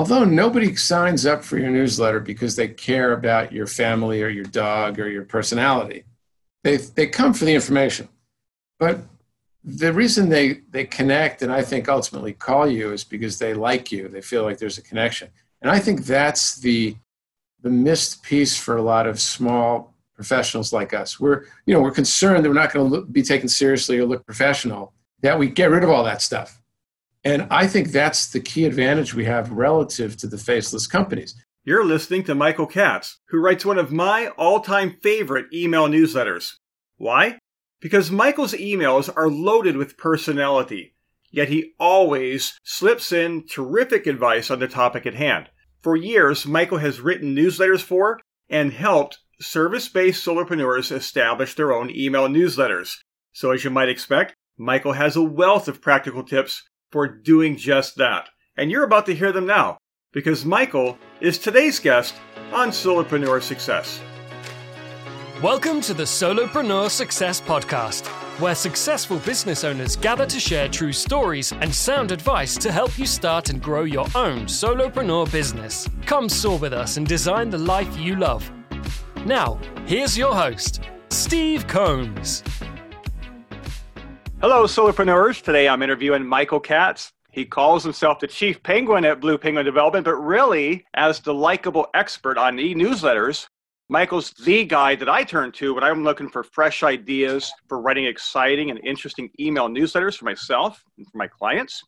although nobody signs up for your newsletter because they care about your family or your dog or your personality, they, they come for the information. But the reason they, they connect and I think ultimately call you is because they like you. They feel like there's a connection. And I think that's the, the missed piece for a lot of small professionals like us. We're, you know, we're concerned that we're not going to be taken seriously or look professional, that we get rid of all that stuff. And I think that's the key advantage we have relative to the faceless companies. You're listening to Michael Katz, who writes one of my all time favorite email newsletters. Why? Because Michael's emails are loaded with personality, yet he always slips in terrific advice on the topic at hand. For years, Michael has written newsletters for and helped service based solopreneurs establish their own email newsletters. So, as you might expect, Michael has a wealth of practical tips for doing just that. And you're about to hear them now, because Michael is today's guest on Solopreneur Success. Welcome to the Solopreneur Success Podcast, where successful business owners gather to share true stories and sound advice to help you start and grow your own solopreneur business. Come soar with us and design the life you love. Now, here's your host, Steve Combs. Hello, solopreneurs. Today I'm interviewing Michael Katz. He calls himself the chief penguin at Blue Penguin Development, but really, as the likable expert on e newsletters, Michael's the guy that I turn to when I'm looking for fresh ideas for writing exciting and interesting email newsletters for myself and for my clients.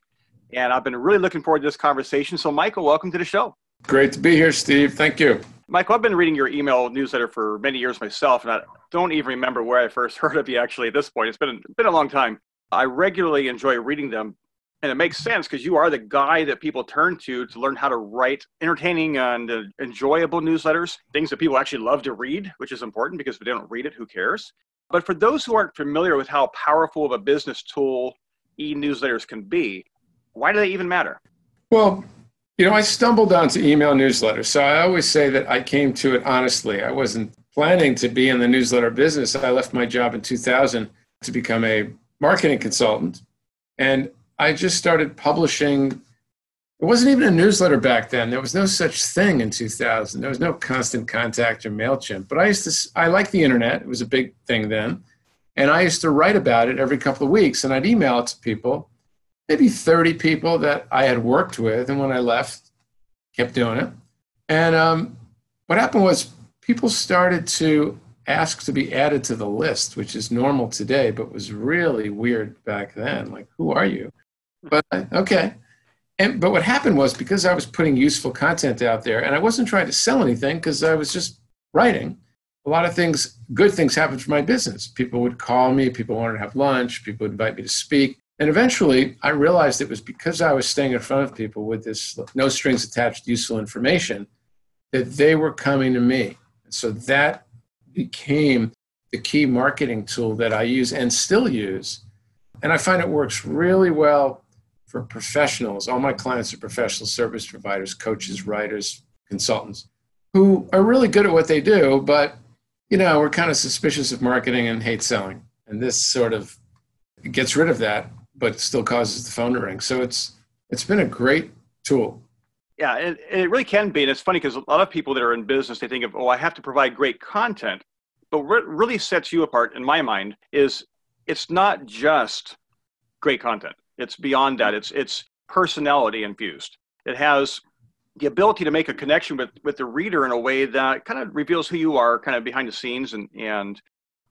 And I've been really looking forward to this conversation. So, Michael, welcome to the show. Great to be here, Steve. Thank you. Michael, I've been reading your email newsletter for many years myself, and I don't even remember where I first heard of you actually at this point. It's been, been a long time. I regularly enjoy reading them, and it makes sense because you are the guy that people turn to to learn how to write entertaining and uh, enjoyable newsletters, things that people actually love to read, which is important because if they don't read it, who cares? But for those who aren't familiar with how powerful of a business tool e newsletters can be, why do they even matter? Well, you know, I stumbled onto email newsletters. So I always say that I came to it honestly. I wasn't planning to be in the newsletter business. I left my job in 2000 to become a marketing consultant. And I just started publishing. It wasn't even a newsletter back then. There was no such thing in 2000. There was no constant contact or MailChimp. But I used to, I liked the internet. It was a big thing then. And I used to write about it every couple of weeks and I'd email it to people maybe 30 people that I had worked with. And when I left, kept doing it. And um, what happened was people started to ask to be added to the list, which is normal today, but was really weird back then. Like, who are you? But okay. And, but what happened was because I was putting useful content out there and I wasn't trying to sell anything because I was just writing, a lot of things, good things happened for my business. People would call me, people wanted to have lunch, people would invite me to speak. And eventually, I realized it was because I was staying in front of people with this no strings attached useful information that they were coming to me. So that became the key marketing tool that I use and still use. And I find it works really well for professionals. All my clients are professional service providers, coaches, writers, consultants who are really good at what they do, but you know, we're kind of suspicious of marketing and hate selling. And this sort of gets rid of that but still causes the phone to ring. So it's it's been a great tool. Yeah, and, it really can be. And it's funny because a lot of people that are in business, they think of, oh, I have to provide great content. But what really sets you apart, in my mind, is it's not just great content. It's beyond that. It's it's personality infused. It has the ability to make a connection with with the reader in a way that kind of reveals who you are, kind of behind the scenes, and and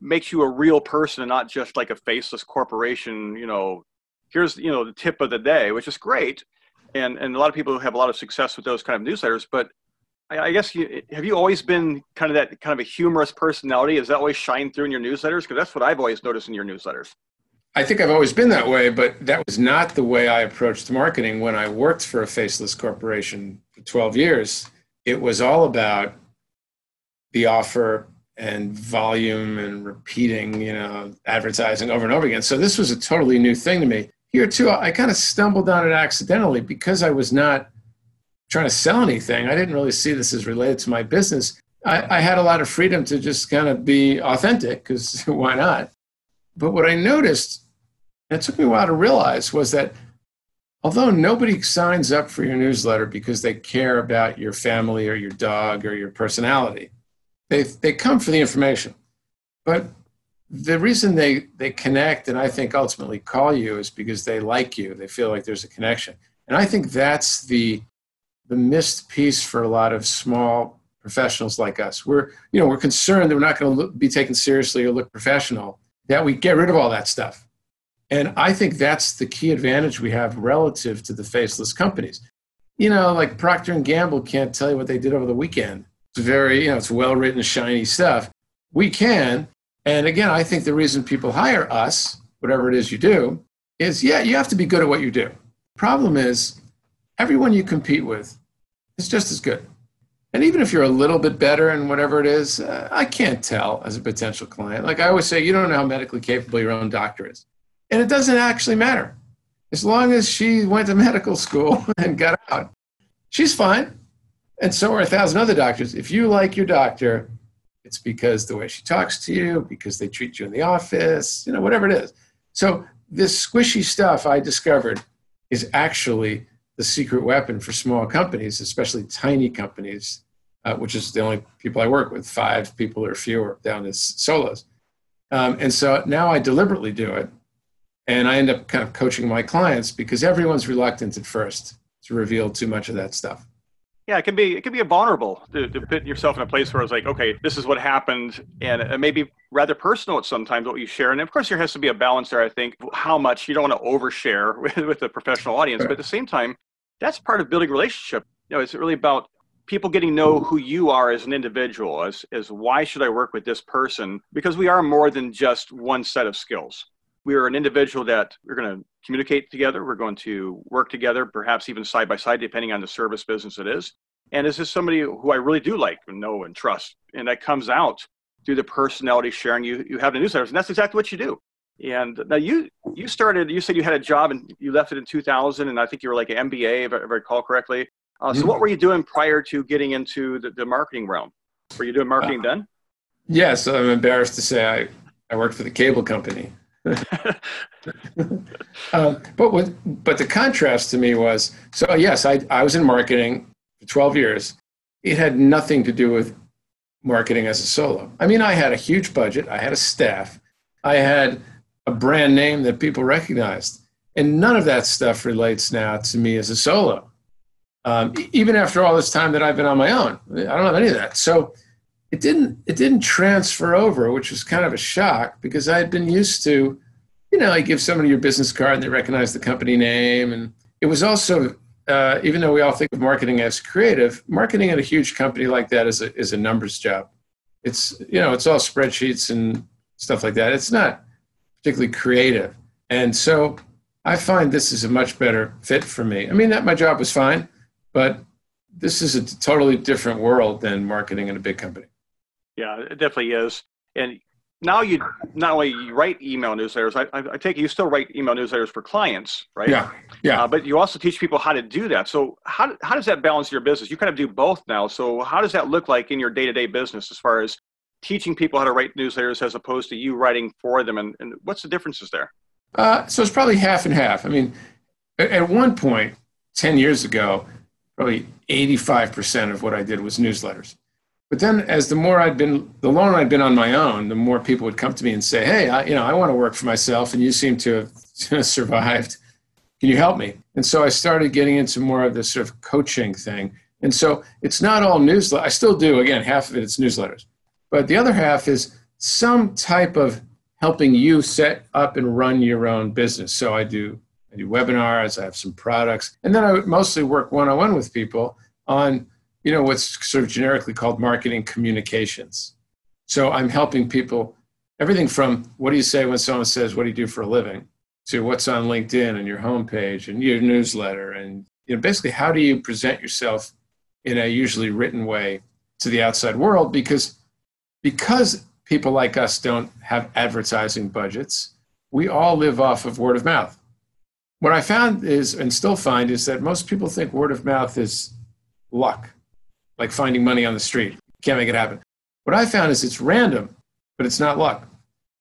makes you a real person and not just like a faceless corporation, you know, here's you know the tip of the day, which is great, and and a lot of people have a lot of success with those kind of newsletters. But I, guess you, have you always been kind of that kind of a humorous personality? Is that always shine through in your newsletters? Because that's what I've always noticed in your newsletters. I think I've always been that way, but that was not the way I approached marketing when I worked for a faceless corporation for 12 years. It was all about the offer and volume and repeating, you know, advertising over and over again. So this was a totally new thing to me here too, I kind of stumbled on it accidentally because I was not trying to sell anything. I didn't really see this as related to my business. I, I had a lot of freedom to just kind of be authentic because why not? But what I noticed, and it took me a while to realize, was that although nobody signs up for your newsletter because they care about your family or your dog or your personality, they, they come for the information. But the reason they, they connect and I think ultimately call you is because they like you. They feel like there's a connection. And I think that's the, the missed piece for a lot of small professionals like us. We're, you know, we're concerned that we're not going to be taken seriously or look professional, that we get rid of all that stuff. And I think that's the key advantage we have relative to the faceless companies. You know, like Procter and Gamble can't tell you what they did over the weekend. It's very, you know, it's well written, shiny stuff. We can. And again, I think the reason people hire us, whatever it is you do, is yeah, you have to be good at what you do. Problem is, everyone you compete with is just as good. And even if you're a little bit better in whatever it is, uh, I can't tell as a potential client. Like I always say, you don't know how medically capable your own doctor is. And it doesn't actually matter. As long as she went to medical school and got out, she's fine. And so are a thousand other doctors. If you like your doctor, it's because the way she talks to you, because they treat you in the office, you know, whatever it is. So this squishy stuff I discovered is actually the secret weapon for small companies, especially tiny companies, uh, which is the only people I work with, five people or fewer down as solos. Um, and so now I deliberately do it and I end up kind of coaching my clients because everyone's reluctant at first to reveal too much of that stuff. Yeah, it can be it can be a vulnerable to, to put yourself in a place where it's like, okay, this is what happened, and it may be rather personal at sometimes what you share. And of course, there has to be a balance there. I think how much you don't want to overshare with, with the professional audience, but at the same time, that's part of building relationship. You know, it's really about people getting to know who you are as an individual, as as why should I work with this person? Because we are more than just one set of skills we are an individual that we're going to communicate together. We're going to work together, perhaps even side by side, depending on the service business it is. And is this somebody who I really do like and know and trust? And that comes out through the personality sharing you, you have in the newsletters. And that's exactly what you do. And now you you started, you said you had a job and you left it in 2000. And I think you were like an MBA, if I, recall correctly. Uh, so, mm-hmm. what were you doing prior to getting into the, the marketing realm? Were you doing marketing uh, then? Yes, I'm embarrassed to say I, I worked for the cable company. um, but what, but the contrast to me was so yes, I, I was in marketing for 12 years. It had nothing to do with marketing as a solo. I mean, I had a huge budget, I had a staff, I had a brand name that people recognized, and none of that stuff relates now to me as a solo. Um, even after all this time that I've been on my own, I don't have any of that. So it didn't it didn't transfer over, which was kind of a shock because I had been used to, you know, I give somebody your business card and they recognize the company name, and it was also uh, even though we all think of marketing as creative, marketing at a huge company like that is a is a numbers job. It's you know it's all spreadsheets and stuff like that. It's not particularly creative, and so I find this is a much better fit for me. I mean that my job was fine, but this is a totally different world than marketing in a big company. Yeah, it definitely is. And now you not only you write email newsletters, I, I, take it you still write email newsletters for clients, right? Yeah, yeah. Uh, but you also teach people how to do that. So how how does that balance your business? You kind of do both now. So how does that look like in your day to day business as far as teaching people how to write newsletters as opposed to you writing for them? And, and what's the differences there? Uh, so it's probably half and half. I mean, at one point, ten years ago, probably eighty five percent of what I did was newsletters. But then, as the more I'd been, the longer I'd been on my own, the more people would come to me and say, "Hey, I, you know, I want to work for myself, and you seem to have survived. Can you help me?" And so I started getting into more of this sort of coaching thing. And so it's not all newsletter. I still do. Again, half of it it's newsletters, but the other half is some type of helping you set up and run your own business. So I do I do webinars. I have some products, and then I mostly work one on one with people on you know, what's sort of generically called marketing communications. So I'm helping people everything from what do you say when someone says, What do you do for a living? to what's on LinkedIn and your homepage and your newsletter. And you know, basically, how do you present yourself in a usually written way to the outside world? Because, because people like us don't have advertising budgets, we all live off of word of mouth. What I found is, and still find, is that most people think word of mouth is luck like finding money on the street. Can't make it happen. What I found is it's random, but it's not luck.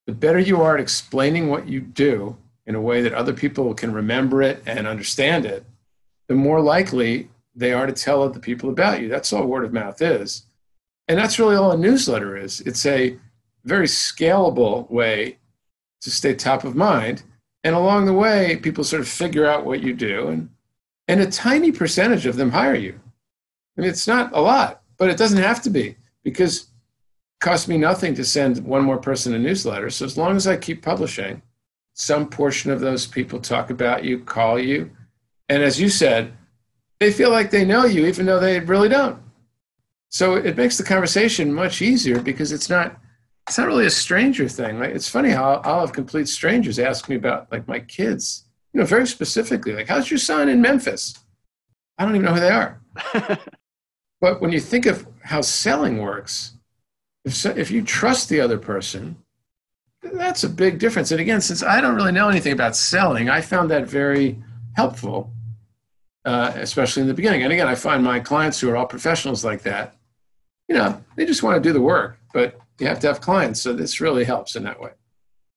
The better you are at explaining what you do in a way that other people can remember it and understand it, the more likely they are to tell other people about you. That's all word of mouth is. And that's really all a newsletter is. It's a very scalable way to stay top of mind. And along the way, people sort of figure out what you do, and, and a tiny percentage of them hire you. I mean, it's not a lot, but it doesn't have to be because it costs me nothing to send one more person a newsletter. So as long as I keep publishing, some portion of those people talk about you, call you. And as you said, they feel like they know you, even though they really don't. So it makes the conversation much easier because it's not it's not really a stranger thing. Like it's funny how I'll have complete strangers ask me about like my kids, you know, very specifically, like, how's your son in Memphis? I don't even know who they are. but when you think of how selling works, if, so, if you trust the other person, that's a big difference. And again, since I don't really know anything about selling, I found that very helpful, uh, especially in the beginning. And again, I find my clients who are all professionals like that, you know, they just want to do the work, but you have to have clients. So this really helps in that way.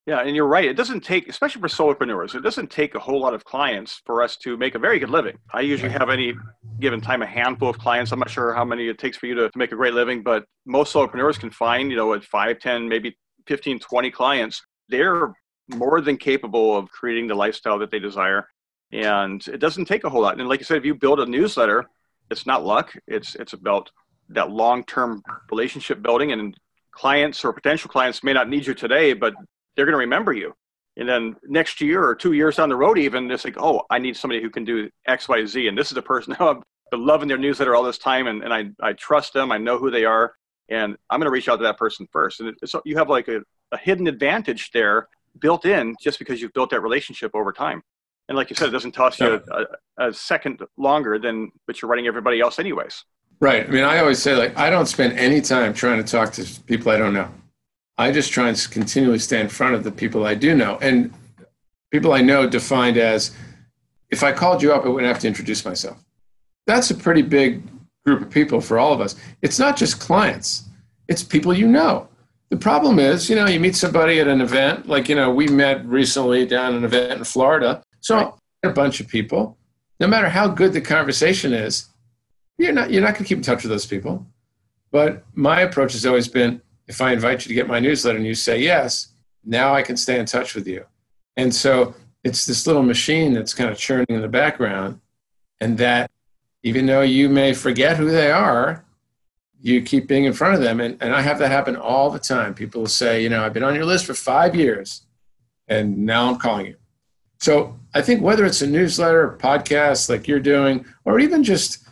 Yeah, and you're right. It doesn't take, especially for solopreneurs, it doesn't take a whole lot of clients for us to make a very good living. I usually have any given time a handful of clients. I'm not sure how many it takes for you to, to make a great living, but most solopreneurs can find, you know, at 5, 10, maybe 15, 20 clients. They're more than capable of creating the lifestyle that they desire. And it doesn't take a whole lot. And like you said, if you build a newsletter, it's not luck. It's it's about that long-term relationship building and clients or potential clients may not need you today, but they're going to remember you. And then next year or two years down the road, even it's like, oh, I need somebody who can do X, Y, Z. And this is the person who I've been loving their newsletter all this time. And, and I, I trust them. I know who they are. And I'm going to reach out to that person first. And so you have like a, a hidden advantage there built in just because you've built that relationship over time. And like you said, it doesn't cost you a, a second longer than but you're writing everybody else anyways. Right. I mean, I always say, like, I don't spend any time trying to talk to people I don't know. I just try and continually stay in front of the people I do know. And people I know defined as if I called you up, I wouldn't have to introduce myself. That's a pretty big group of people for all of us. It's not just clients, it's people you know. The problem is, you know, you meet somebody at an event, like, you know, we met recently down an event in Florida. So a bunch of people, no matter how good the conversation is, you're not you're not going to keep in touch with those people. But my approach has always been if I invite you to get my newsletter and you say yes, now I can stay in touch with you. And so it's this little machine that's kind of churning in the background, and that even though you may forget who they are, you keep being in front of them. And, and I have that happen all the time. People will say, you know, I've been on your list for five years, and now I'm calling you. So I think whether it's a newsletter, podcast like you're doing, or even just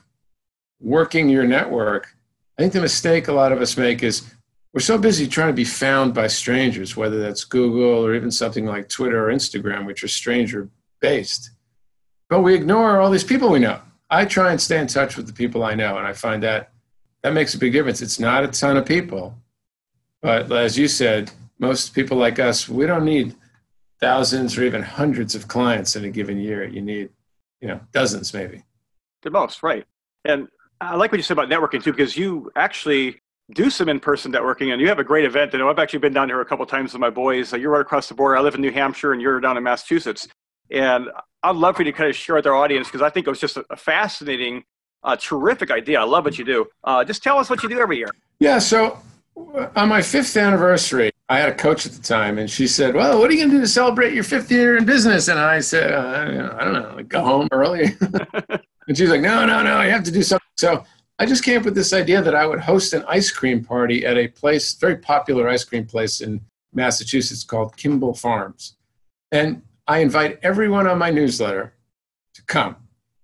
working your network, I think the mistake a lot of us make is we're so busy trying to be found by strangers, whether that's Google or even something like Twitter or Instagram, which are stranger based. But we ignore all these people we know. I try and stay in touch with the people I know, and I find that that makes a big difference. It's not a ton of people, but as you said, most people like us, we don't need thousands or even hundreds of clients in a given year. You need, you know, dozens maybe. The most, right? And I like what you said about networking too, because you actually do some in-person networking and you have a great event. I've actually been down here a couple times with my boys. You're right across the border. I live in New Hampshire and you're down in Massachusetts. And I'd love for you to kind of share with our audience because I think it was just a fascinating, uh, terrific idea. I love what you do. Uh, just tell us what you do every year. Yeah. So on my fifth anniversary, I had a coach at the time, and she said, "Well, what are you going to do to celebrate your fifth year in business?" And I said, uh, "I don't know, like go home early." and she's like, "No, no, no, you have to do something." So I just came up with this idea that I would host an ice cream party at a place, very popular ice cream place in Massachusetts called Kimball Farms. And I invite everyone on my newsletter to come,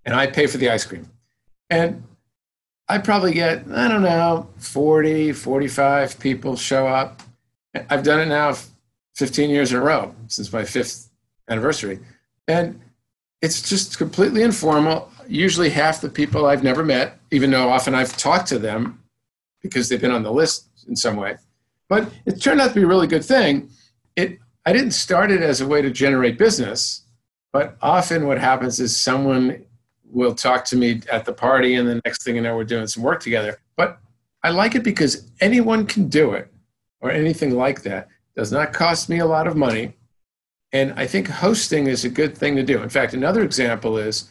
and I pay for the ice cream. And I probably get, I don't know, 40, 45 people show up. I've done it now 15 years in a row since my fifth anniversary. And it's just completely informal usually half the people I've never met, even though often I've talked to them because they've been on the list in some way. But it turned out to be a really good thing. It, I didn't start it as a way to generate business, but often what happens is someone will talk to me at the party, and the next thing you know, we're doing some work together. But I like it because anyone can do it or anything like that. Does not cost me a lot of money. And I think hosting is a good thing to do. In fact, another example is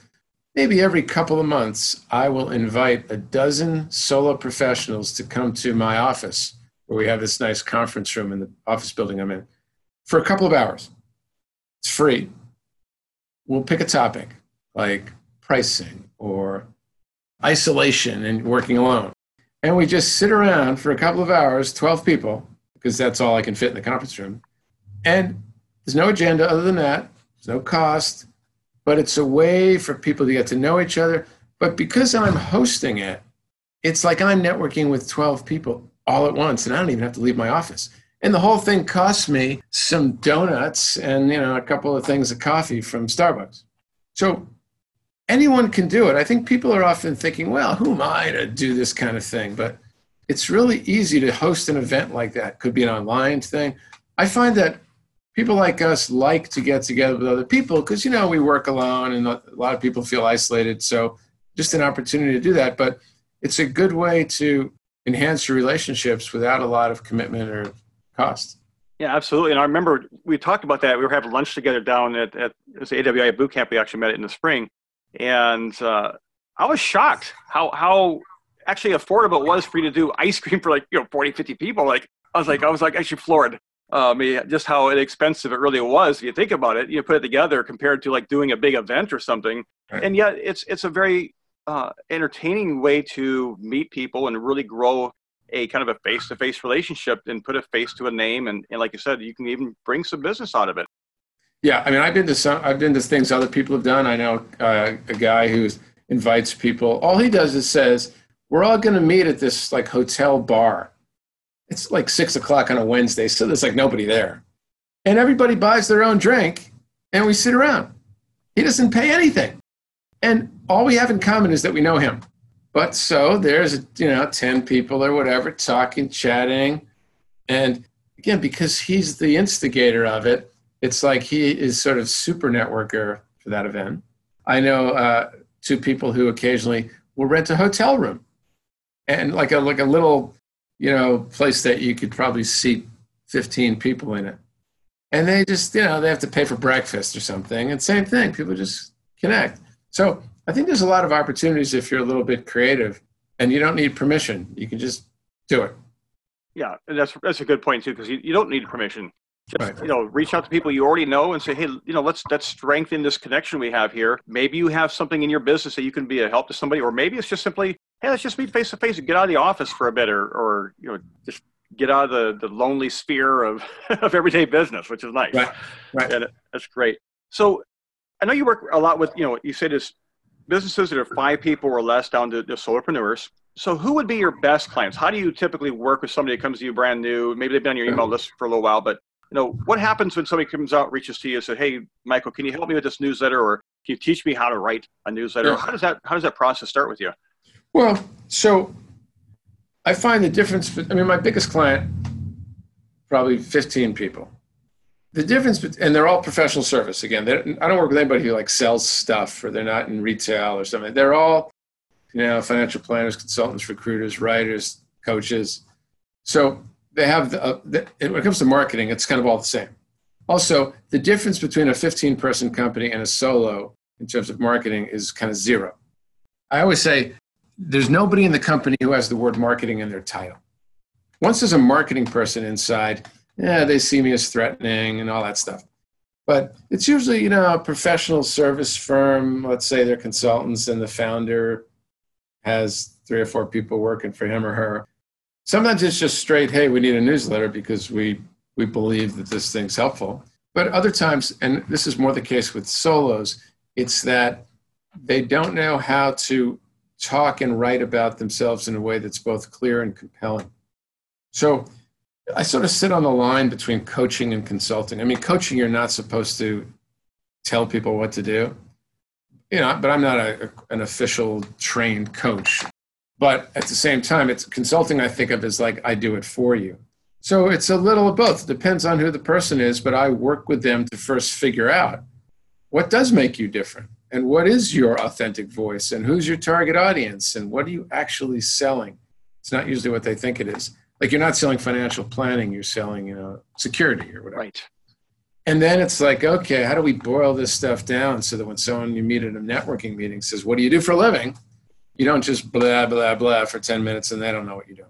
maybe every couple of months, I will invite a dozen solo professionals to come to my office where we have this nice conference room in the office building I'm in for a couple of hours. It's free. We'll pick a topic like pricing or isolation and working alone. And we just sit around for a couple of hours, 12 people, because that's all I can fit in the conference room. And there's no agenda other than that, there's no cost, but it's a way for people to get to know each other. But because I'm hosting it, it's like I'm networking with 12 people all at once, and I don't even have to leave my office. And the whole thing cost me some donuts and you know a couple of things of coffee from Starbucks. So anyone can do it. I think people are often thinking, well, who am I to do this kind of thing? But it's really easy to host an event like that. Could be an online thing. I find that people like us like to get together with other people because you know we work alone and a lot of people feel isolated. So just an opportunity to do that. But it's a good way to enhance your relationships without a lot of commitment or cost. Yeah, absolutely. And I remember we talked about that. We were having lunch together down at, at this AWAI boot camp. We actually met in the spring. And uh, I was shocked how, how actually affordable it was for you to do ice cream for like, you know, 40, 50 people. Like, I was like, I was like actually floored. Uh, I mean, just how inexpensive it really was. If you think about it, you put it together compared to like doing a big event or something. Right. And yet it's, it's a very uh, entertaining way to meet people and really grow a kind of a face-to-face relationship and put a face to a name and, and like you said you can even bring some business out of it yeah i mean i've been to some i've been to things other people have done i know uh, a guy who invites people all he does is says we're all going to meet at this like hotel bar it's like six o'clock on a wednesday so there's like nobody there. And everybody buys their own drink and we sit around. He doesn't pay anything. And all we have in common is that we know him. But so there's, you know, 10 people or whatever talking, chatting. And again, because he's the instigator of it, it's like he is sort of super networker for that event. I know uh, two people who occasionally will rent a hotel room. And like a, like a little, you know, place that you could probably seat 15 people in it. And they just, you know, they have to pay for breakfast or something. And same thing, people just connect. So I think there's a lot of opportunities if you're a little bit creative and you don't need permission. You can just do it. Yeah, and that's that's a good point too because you, you don't need permission. Just right. you know, reach out to people you already know and say, hey, you know, let's let's strengthen this connection we have here. Maybe you have something in your business that you can be a help to somebody, or maybe it's just simply, hey, let's just meet face to face and get out of the office for a bit, or or you know, just get out of the, the lonely sphere of, of everyday business, which is nice. Right. Right. And that's great. So I know you work a lot with, you know, you say this businesses that are five people or less down to, to solopreneurs. So, who would be your best clients? How do you typically work with somebody that comes to you brand new? Maybe they've been on your email list for a little while, but you know, what happens when somebody comes out, reaches to you, and says, "Hey, Michael, can you help me with this newsletter, or can you teach me how to write a newsletter?" Yeah. How does that How does that process start with you? Well, so I find the difference. I mean, my biggest client, probably 15 people the difference, and they're all professional service. Again, I don't work with anybody who like sells stuff or they're not in retail or something. They're all, you know, financial planners, consultants, recruiters, writers, coaches. So they have the, uh, the, when it comes to marketing, it's kind of all the same. Also, the difference between a 15 person company and a solo in terms of marketing is kind of zero. I always say there's nobody in the company who has the word marketing in their title. Once there's a marketing person inside, yeah, they see me as threatening and all that stuff. But it's usually, you know, a professional service firm, let's say they're consultants and the founder has three or four people working for him or her. Sometimes it's just straight, hey, we need a newsletter because we, we believe that this thing's helpful. But other times, and this is more the case with solos, it's that they don't know how to talk and write about themselves in a way that's both clear and compelling. So I sort of sit on the line between coaching and consulting. I mean, coaching, you're not supposed to tell people what to do, you know, but I'm not a, an official trained coach. But at the same time, it's consulting, I think of as like, I do it for you. So it's a little of both. It depends on who the person is, but I work with them to first figure out what does make you different and what is your authentic voice and who's your target audience and what are you actually selling. It's not usually what they think it is like you're not selling financial planning you're selling you know security or whatever right And then it's like, okay, how do we boil this stuff down so that when someone you meet at a networking meeting says, What do you do for a living? You don't just blah, blah, blah for 10 minutes and they don't know what you do.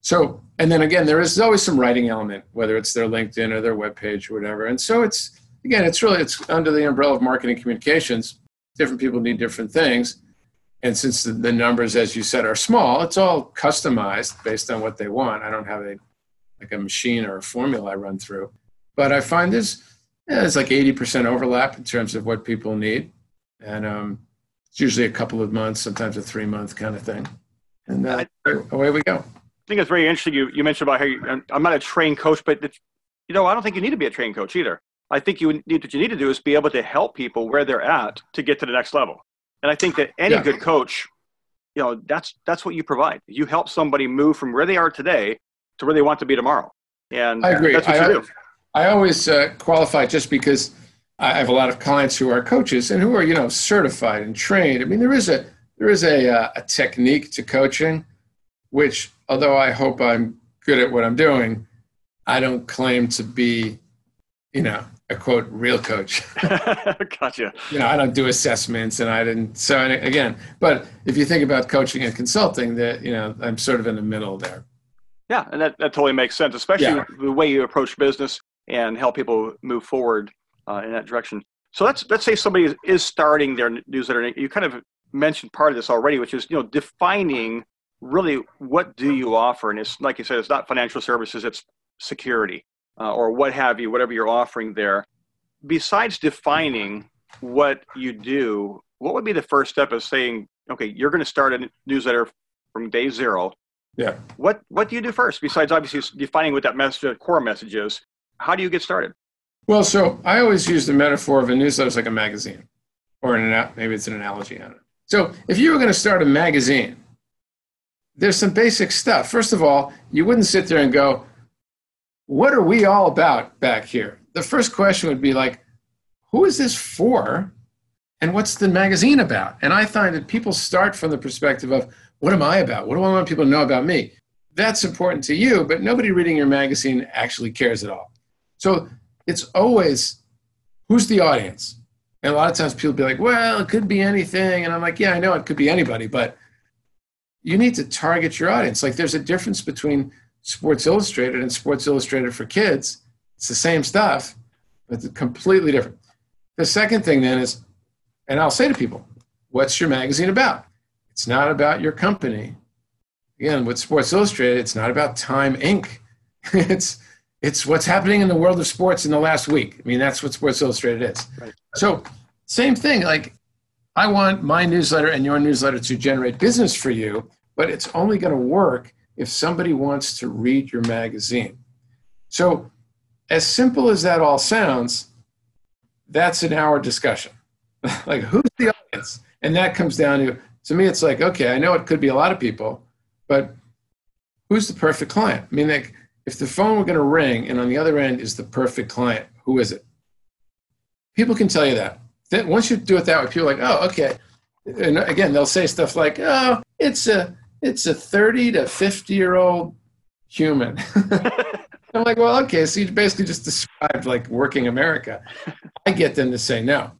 So, and then again, there is always some writing element, whether it's their LinkedIn or their webpage or whatever. And so it's, again, it's really, it's under the umbrella of marketing communications. Different people need different things. And since the, numbers, as you said, are small, it's all customized based on what they want. I don't have a, like a machine or a formula I run through. But I find there's, yeah, there's like 80% overlap in terms of what people need. And um, it's usually a couple of months, sometimes a three month kind of thing. And uh, away we go. I think it's very interesting. You, you mentioned about how you, I'm not a trained coach, but you know, I don't think you need to be a trained coach either. I think you need what you need to do is be able to help people where they're at to get to the next level. And I think that any yeah. good coach, you know, that's that's what you provide. You help somebody move from where they are today to where they want to be tomorrow. And I agree. That's what I, you do. I always uh, qualify just because I have a lot of clients who are coaches and who are you know certified and trained. I mean, there is a there is a, uh, a technique to coaching, which although I hope I'm good at what I'm doing, I don't claim to be, you know, a quote real coach. gotcha. You know, I don't do assessments, and I didn't. So again, but if you think about coaching and consulting, that you know, I'm sort of in the middle there. Yeah, and that, that totally makes sense, especially yeah. the way you approach business and help people move forward uh, in that direction. So let's let's say somebody is starting their newsletter. You kind of mentioned part of this already, which is you know defining really what do you offer, and it's like you said, it's not financial services, it's security uh, or what have you, whatever you're offering there. Besides defining what you do, what would be the first step of saying, okay, you're going to start a newsletter from day zero. Yeah. What What do you do first? Besides obviously defining what that message, core message is, how do you get started? Well, so I always use the metaphor of a newsletter as like a magazine, or an maybe it's an analogy on it. So if you were going to start a magazine, there's some basic stuff. First of all, you wouldn't sit there and go, "What are we all about back here?" The first question would be like, "Who is this for?" And what's the magazine about? And I find that people start from the perspective of, what am I about? What do I want people to know about me? That's important to you, but nobody reading your magazine actually cares at all. So it's always who's the audience? And a lot of times people be like, well, it could be anything. And I'm like, yeah, I know it could be anybody, but you need to target your audience. Like there's a difference between Sports Illustrated and Sports Illustrated for kids. It's the same stuff, but it's completely different. The second thing then is, and I'll say to people, what's your magazine about? It's not about your company. Again, with Sports Illustrated, it's not about Time Inc. it's it's what's happening in the world of sports in the last week. I mean, that's what Sports Illustrated is. Right. So, same thing. Like, I want my newsletter and your newsletter to generate business for you, but it's only going to work if somebody wants to read your magazine. So, as simple as that all sounds, that's an hour discussion. like, who's the audience? And that comes down to, to me, it's like, okay, I know it could be a lot of people, but who's the perfect client? I mean, like, if the phone were going to ring and on the other end is the perfect client, who is it? People can tell you that. Then once you do it that way, people are like, oh, okay. And again, they'll say stuff like, oh, it's a it's a 30 to 50 year old human. I'm like, well, okay, so you basically just described like working America. I get them to say no.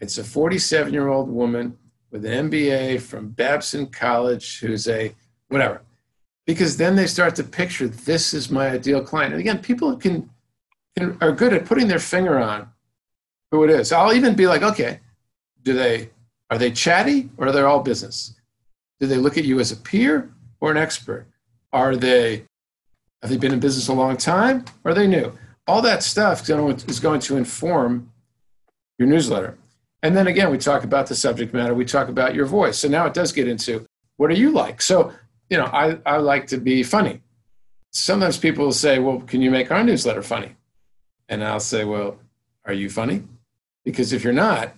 It's a 47 year old woman with an MBA from Babson College who's a whatever because then they start to picture this is my ideal client. And again, people can, can are good at putting their finger on who it is. I'll even be like, okay, do they are they chatty or are they all business? Do they look at you as a peer or an expert? Are they have they been in business a long time or are they new? All that stuff is going to inform your newsletter. And then again, we talk about the subject matter, we talk about your voice. So now it does get into what are you like? So you know, I, I like to be funny. Sometimes people will say, well, can you make our newsletter funny? And I'll say, well, are you funny? Because if you're not,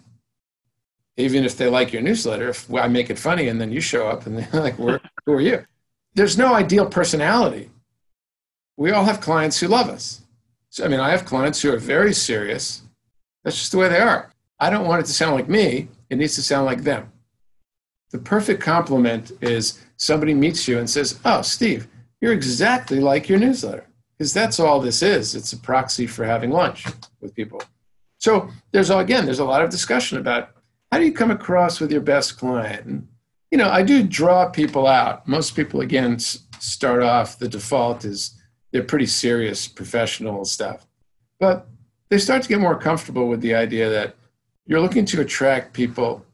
even if they like your newsletter, if I make it funny and then you show up and they're like, who are you? There's no ideal personality. We all have clients who love us. So, I mean, I have clients who are very serious. That's just the way they are. I don't want it to sound like me. It needs to sound like them. The perfect compliment is somebody meets you and says, Oh, Steve, you're exactly like your newsletter. because that's all this is. It's a proxy for having lunch with people. So there's again, there's a lot of discussion about how do you come across with your best client. And, you know, I do draw people out. Most people again start off. The default is they're pretty serious professional stuff, but they start to get more comfortable with the idea that you're looking to attract people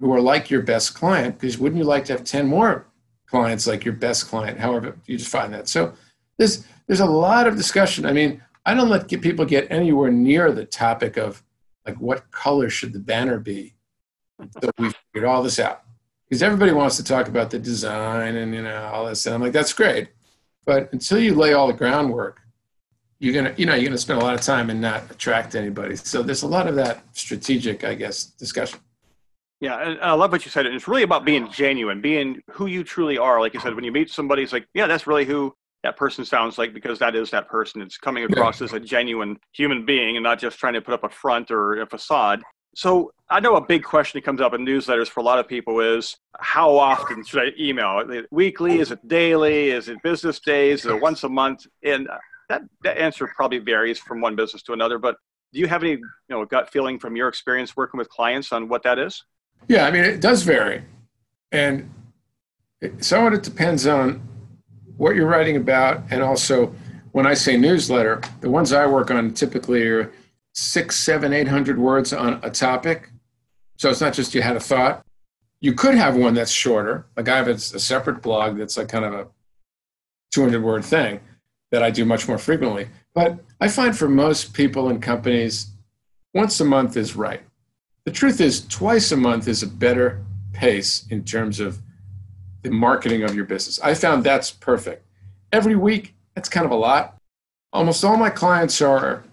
who are like your best client because wouldn't you like to have 10 more clients like your best client however you define that so there's there's a lot of discussion i mean i don't let people get anywhere near the topic of like what color should the banner be? So we figured all this out. Because everybody wants to talk about the design and you know all this and i'm like that's great. But until you lay all the groundwork you're gonna you know you're gonna spend a lot of time and not attract anybody. So there's a lot of that strategic i guess discussion. Yeah, and I love what you said. It's really about being genuine, being who you truly are. Like you said, when you meet somebody, it's like, yeah, that's really who that person sounds like because that is that person. It's coming across yeah. as a genuine human being and not just trying to put up a front or a facade. So I know a big question that comes up in newsletters for a lot of people is how often should I email? Is it weekly? Is it daily? Is it business days? Is it once a month? And uh, that, that answer probably varies from one business to another. But do you have any you know gut feeling from your experience working with clients on what that is? Yeah, I mean, it does vary. And it, somewhat it depends on what you're writing about. And also, when I say newsletter, the ones I work on typically are six, seven, eight hundred words on a topic. So it's not just you had a thought. You could have one that's shorter. Like I have a, separate blog that's like kind of a 200 word thing that I do much more frequently. But I find for most people and companies, once a month is right the truth is, twice a month is a better pace in terms of the marketing of your business. I found that's perfect. Every week, that's kind of a lot. Almost all my clients are,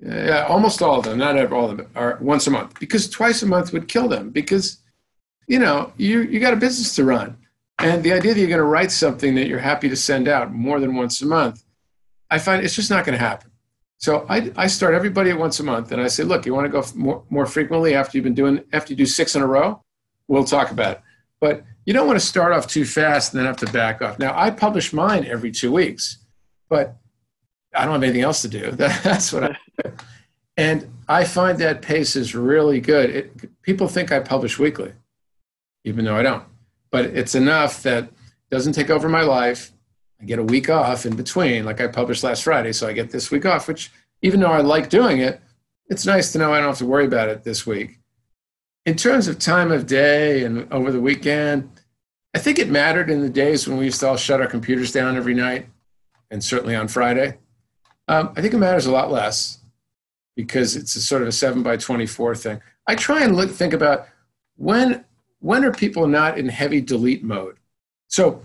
yeah, almost all of them, not all of them, are once a month because twice a month would kill them because, you know, you, you got a business to run. And the idea that you're going to write something that you're happy to send out more than once a month, I find it's just not going to happen. So I, I start everybody at once a month, and I say, look, you want to go more, more frequently after you've been doing after you do six in a row, we'll talk about it. But you don't want to start off too fast and then have to back off. Now I publish mine every two weeks, but I don't have anything else to do. That's what I do. And I find that pace is really good. It, people think I publish weekly, even though I don't. But it's enough that doesn't take over my life. I get a week off in between, like I published last Friday. So I get this week off, which even though I like doing it, it's nice to know I don't have to worry about it this week. In terms of time of day and over the weekend, I think it mattered in the days when we used to all shut our computers down every night, and certainly on Friday. Um, I think it matters a lot less because it's a sort of a seven by 24 thing. I try and look, think about when when are people not in heavy delete mode? So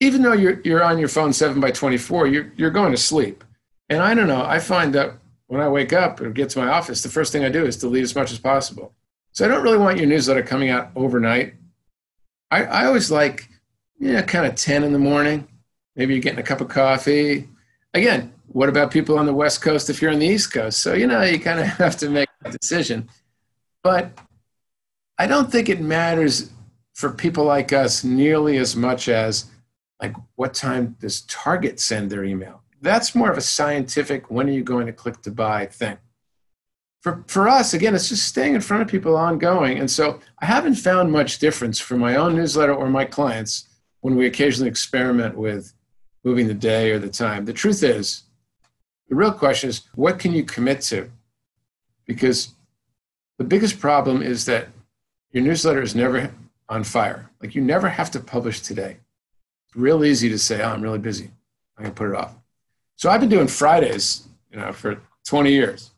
even though you're, you're on your phone 7 by 24 you're, you're going to sleep and i don't know i find that when i wake up or get to my office the first thing i do is delete as much as possible so i don't really want your newsletter coming out overnight i, I always like you know kind of 10 in the morning maybe you're getting a cup of coffee again what about people on the west coast if you're on the east coast so you know you kind of have to make a decision but i don't think it matters for people like us nearly as much as like what time does Target send their email? That's more of a scientific, when are you going to click to buy thing. For, for us, again, it's just staying in front of people ongoing. And so I haven't found much difference for my own newsletter or my clients when we occasionally experiment with moving the day or the time. The truth is, the real question is, what can you commit to? Because the biggest problem is that your newsletter is never on fire. Like you never have to publish today It's real easy to say, oh, I'm really busy. I'm going to put it off. So I've been doing Fridays, you know, for 20 years.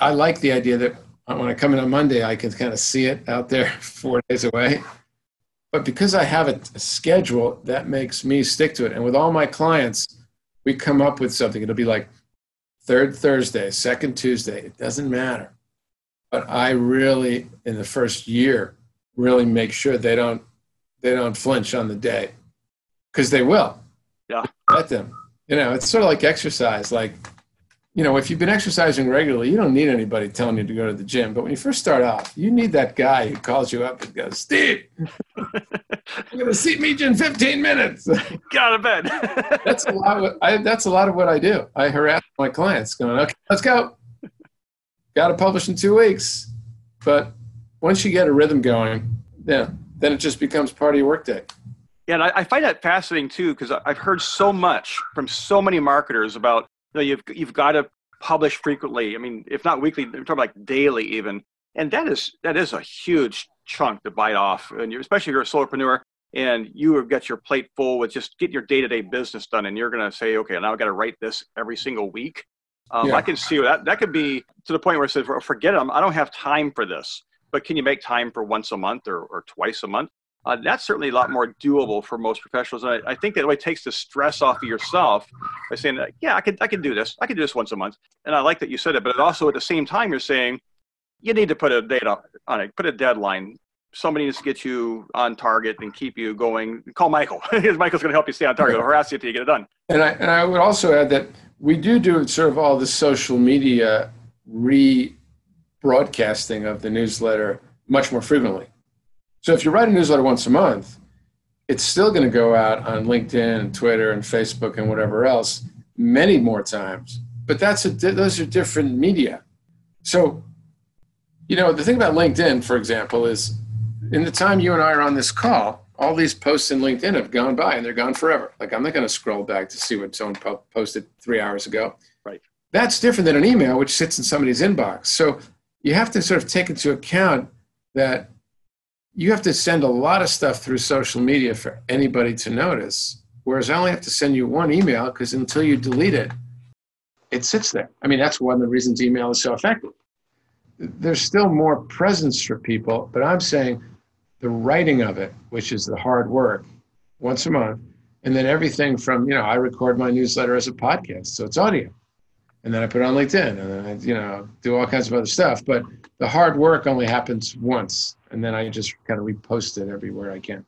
I like the idea that when I come in on Monday, I can kind of see it out there four days away. But because I have a, a schedule, that makes me stick to it. And with all my clients, we come up with something. It'll be like third Thursday, second Tuesday. It doesn't matter. But I really, in the first year, really make sure they don't they don't flinch on the day because they will. Yeah. Let them. You know, it's sort of like exercise. Like, you know, if you've been exercising regularly, you don't need anybody telling you to go to the gym. But when you first start off, you need that guy who calls you up and goes, Steve, I'm going to see meet you in 15 minutes. Get out of bed. that's a lot. Of, I, that's a lot of what I do. I harass my clients, going, "Okay, let's go. Got to publish in two weeks." But once you get a rhythm going, yeah, then it just becomes part of your workday. Yeah, and I, I find that fascinating too because I've heard so much from so many marketers about you know you've you've got to publish frequently. I mean, if not weekly, we're talking like daily even, and that is that is a huge chunk to bite off, and you're, especially if you're a solopreneur and you have got your plate full with just getting your day-to-day business done, and you're going to say, okay, now I've got to write this every single week. Um, yeah. I can see that that could be to the point where it says, forget it, I don't have time for this. But can you make time for once a month or, or twice a month? Uh, that's certainly a lot more doable for most professionals. And I, I think that it takes the stress off of yourself by saying, yeah, I can, I can do this. I can do this once a month. And I like that you said it, but also at the same time, you're saying you need to put a date on it, put a deadline. Somebody needs to get you on target and keep you going. Call Michael. Because Michael's going to help you stay on target. He'll harass you until you get it done. And I, and I would also add that we do do sort of all the social media re-broadcasting of the newsletter much more frequently. So if you write a newsletter once a month, it's still going to go out on LinkedIn and Twitter and Facebook and whatever else many more times. But that's a, those are different media. So, you know, the thing about LinkedIn, for example, is in the time you and I are on this call, all these posts in LinkedIn have gone by and they're gone forever. Like I'm not going to scroll back to see what someone po- posted three hours ago. Right. That's different than an email, which sits in somebody's inbox. So you have to sort of take into account that you have to send a lot of stuff through social media for anybody to notice. Whereas I only have to send you one email because until you delete it, it sits there. I mean, that's one of the reasons email is so effective. There's still more presence for people, but I'm saying the writing of it, which is the hard work, once a month, and then everything from, you know, I record my newsletter as a podcast, so it's audio. And then I put it on LinkedIn and then I, you know, do all kinds of other stuff. But the hard work only happens once and then I just kind of repost it everywhere I can.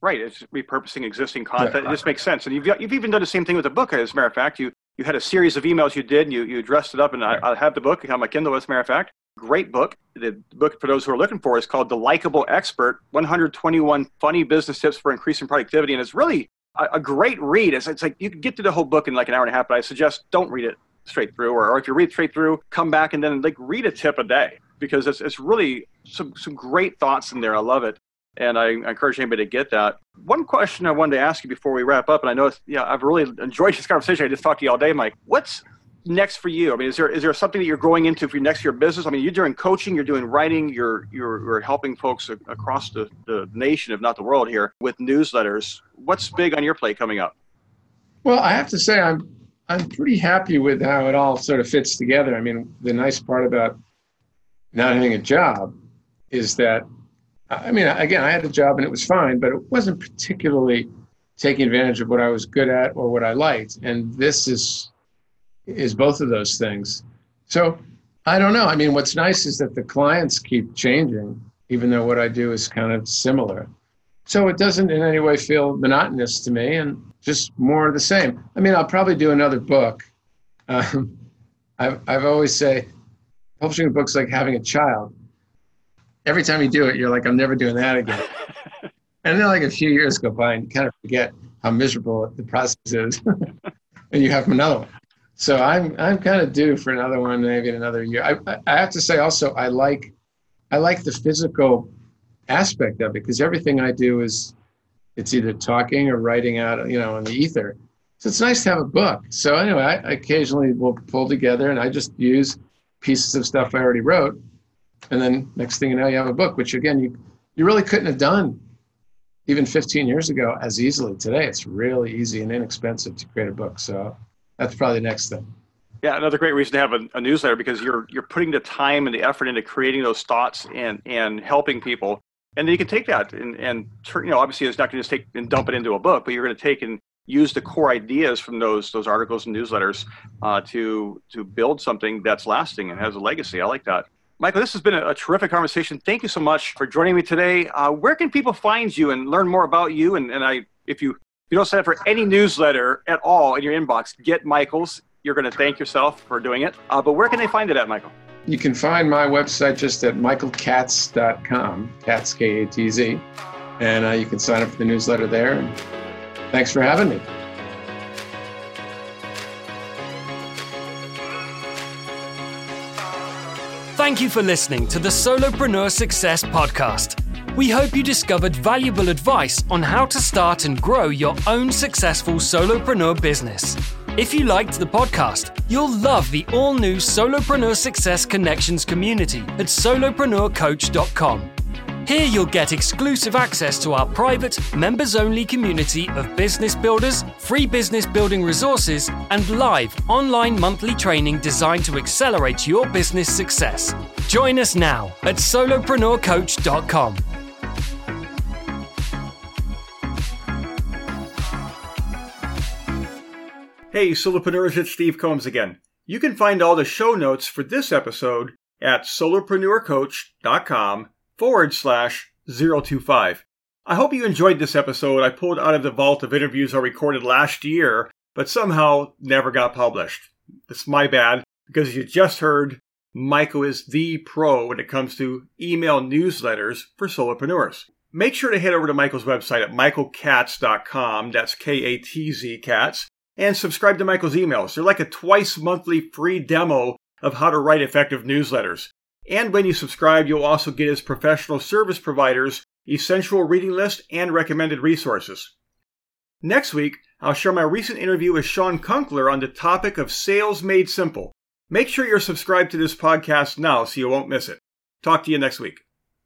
Right, it's repurposing existing content. Yeah. It just makes sense, and you've you've even done the same thing with the book. As a matter of fact, you you had a series of emails you did, and you you dressed it up, and I, I have the book. Have my Kindle. As a matter of fact, great book. The book for those who are looking for is called "The Likeable Expert: 121 Funny Business Tips for Increasing Productivity," and it's really a, a great read. It's, it's like you can get through the whole book in like an hour and a half, but I suggest don't read it straight through, or, or if you read straight through, come back and then like read a tip a day because it's, it's really some, some great thoughts in there. I love it. And I, encourage anybody to get that. One question I wanted to ask you before we wrap up, and I know, yeah, I've really enjoyed this conversation. I just talked to you all day, Mike. What's next for you? I mean, is there is there something that you're going into for next your business? I mean, you're doing coaching, you're doing writing, you're you're, you're helping folks across the, the nation, if not the world, here with newsletters. What's big on your plate coming up? Well, I have to say, I'm I'm pretty happy with how it all sort of fits together. I mean, the nice part about not having a job is that I mean, again, I had a job and it was fine, but it wasn't particularly taking advantage of what I was good at or what I liked. And this is is both of those things. So I don't know. I mean, what's nice is that the clients keep changing, even though what I do is kind of similar. So it doesn't in any way feel monotonous to me, and just more of the same. I mean, I'll probably do another book. Um, I've I've always say publishing a book's like having a child. Every time you do it, you're like, I'm never doing that again. and then like a few years go by and you kind of forget how miserable the process is. and you have another one. So I'm I'm kind of due for another one, maybe in another year. I, I have to say also I like I like the physical aspect of it because everything I do is it's either talking or writing out, you know, in the ether. So it's nice to have a book. So anyway, I, occasionally will pull together and I just use pieces of stuff I already wrote. And then next thing you know, you have a book, which again, you, you really couldn't have done even 15 years ago as easily. Today, it's really easy and inexpensive to create a book. So that's probably the next thing. Yeah, another great reason to have a, a, newsletter because you're you're putting the time and the effort into creating those thoughts and and helping people, and then you can take that and and turn, you know obviously it's not going to just take and dump it into a book, but you're going to take and use the core ideas from those those articles and newsletters uh, to to build something that's lasting and has a legacy. I like that. Michael, this has been a, a terrific conversation. Thank you so much for joining me today. Uh, where can people find you and learn more about you? And, and I, if you if you don't sign up for any newsletter at all in your inbox, get Michael's. You're going to thank yourself for doing it. Uh, but where can they find it at, Michael? You can find my website just at michaelkatz.com, Katz, K A T Z. and uh, you can sign up for the newsletter there. And thanks for having me. Thank you for listening to the Solopreneur Success Podcast. We hope you discovered valuable advice on how to start and grow your own successful solopreneur business. If you liked the podcast, you'll love the all new Solopreneur Success Connections community at solopreneurcoach.com. Here you'll get exclusive access to our private, members only community of business builders, free business building resources, and live online monthly training designed to accelerate your business success. Join us now at solopreneurcoach.com. Hey, solopreneurs, it's Steve Combs again. You can find all the show notes for this episode at solopreneurcoach.com forward slash 025. I hope you enjoyed this episode I pulled out of the vault of interviews I recorded last year, but somehow never got published. It's my bad, because you just heard Michael is the pro when it comes to email newsletters for solopreneurs. Make sure to head over to Michael's website at michaelkatz.com, that's K-A-T-Z cats, and subscribe to Michael's emails. They're like a twice monthly free demo of how to write effective newsletters. And when you subscribe, you'll also get his professional service providers essential reading list and recommended resources. Next week, I'll share my recent interview with Sean Kunkler on the topic of sales made simple. Make sure you're subscribed to this podcast now so you won't miss it. Talk to you next week.